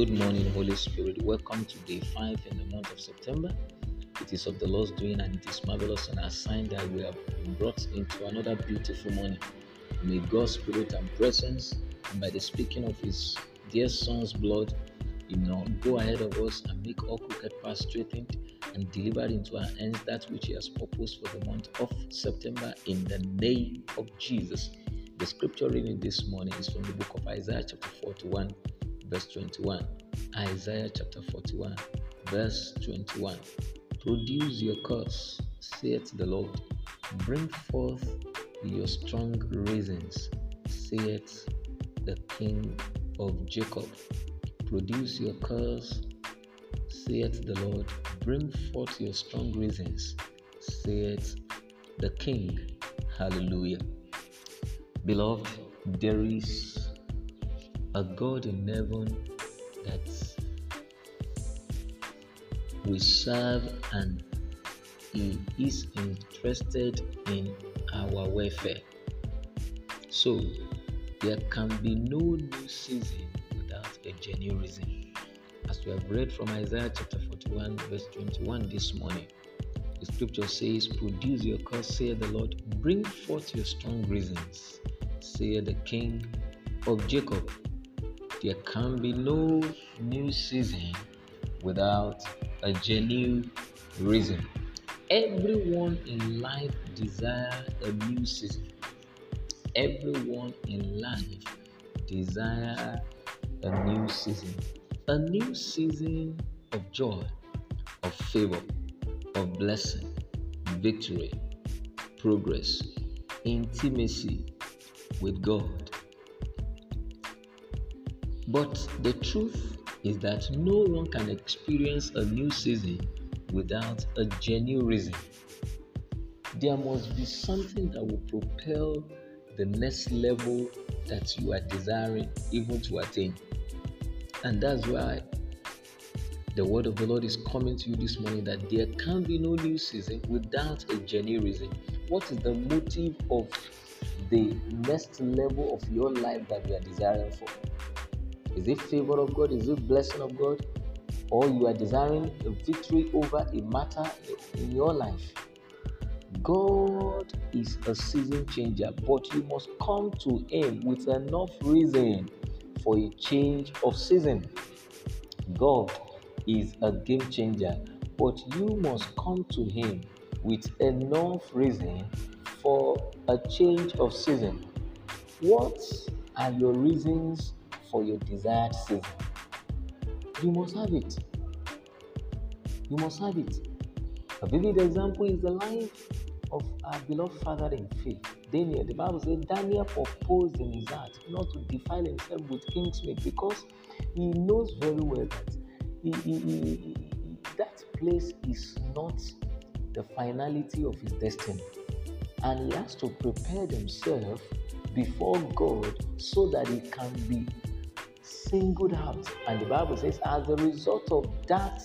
Good morning, Holy Spirit. Welcome to day 5 in the month of September. It is of the Lord's doing and it is marvelous and a sign that we have been brought into another beautiful morning. May God's Spirit and presence, and by the speaking of His dear Son's blood, you know, go ahead of us and make all crooked paths straightened and deliver into our hands that which He has purposed for the month of September in the name of Jesus. The scripture reading this morning is from the book of Isaiah, chapter 41, verse 21. Isaiah chapter 41, verse 21. Produce your cause, saith the Lord. Bring forth your strong reasons, saith the King of Jacob. Produce your cause, saith the Lord. Bring forth your strong reasons, saith the King. Hallelujah. Beloved, there is a God in heaven that we serve and He is interested in our welfare. So, there can be no new season without a genuine reason. As we have read from Isaiah chapter 41, verse 21 this morning, the scripture says, Produce your cause, saith the Lord, bring forth your strong reasons, saith the King of Jacob. There can be no new season without a genuine reason. Everyone in life desire a new season. Everyone in life desire a new season. A new season of joy, of favor, of blessing, victory, progress, intimacy with God. But the truth is that no one can experience a new season without a genuine reason. There must be something that will propel the next level that you are desiring even to attain. And that's why the word of the Lord is coming to you this morning that there can be no new season without a genuine reason. What is the motive of the next level of your life that you are desiring for? Is it favor of God? Is it blessing of God? Or you are desiring a victory over a matter in your life? God is a season changer, but you must come to Him with enough reason for a change of season. God is a game changer, but you must come to Him with enough reason for a change of season. What are your reasons for your desired season? You must have it. You must have it. A vivid example is the life of our beloved father in faith, Daniel. The Bible says Daniel proposed in his heart not to defile himself with king's meat because he knows very well that he, he, he, that place is not the finality of his destiny. And he has to prepare himself before God so that he can be singled out. And the Bible says, as a result of that,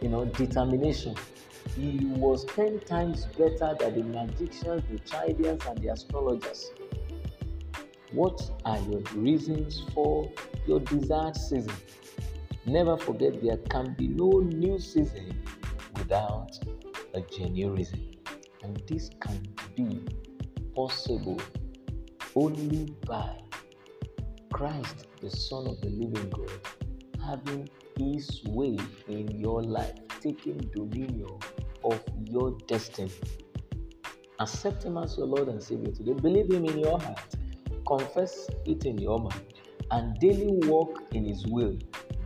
you know, determination, he was 10 times better than the magicians, the Chaldeans, and the astrologers. What are your reasons for your desired season? Never forget there can be no new season without a genuine reason. And this can be possible only by Christ, the Son of the living God, having his way in your life, taking dominion of your destiny. Accept him as your Lord and Savior today. Believe him in your heart. Confess it in your mind. And daily walk in his will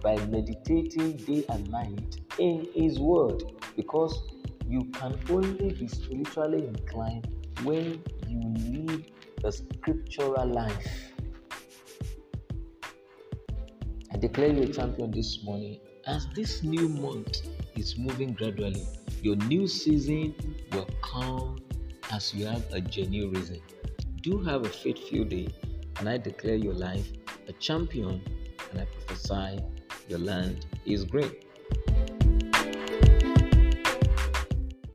by meditating day and night in his word. Because you can only be spiritually inclined when you live a scriptural life. I declare you a champion this morning as this new month is moving gradually. Your new season will come as you have a genuine reason. Do have a faithful day, and I declare your life a champion, and I prophesy your land is great.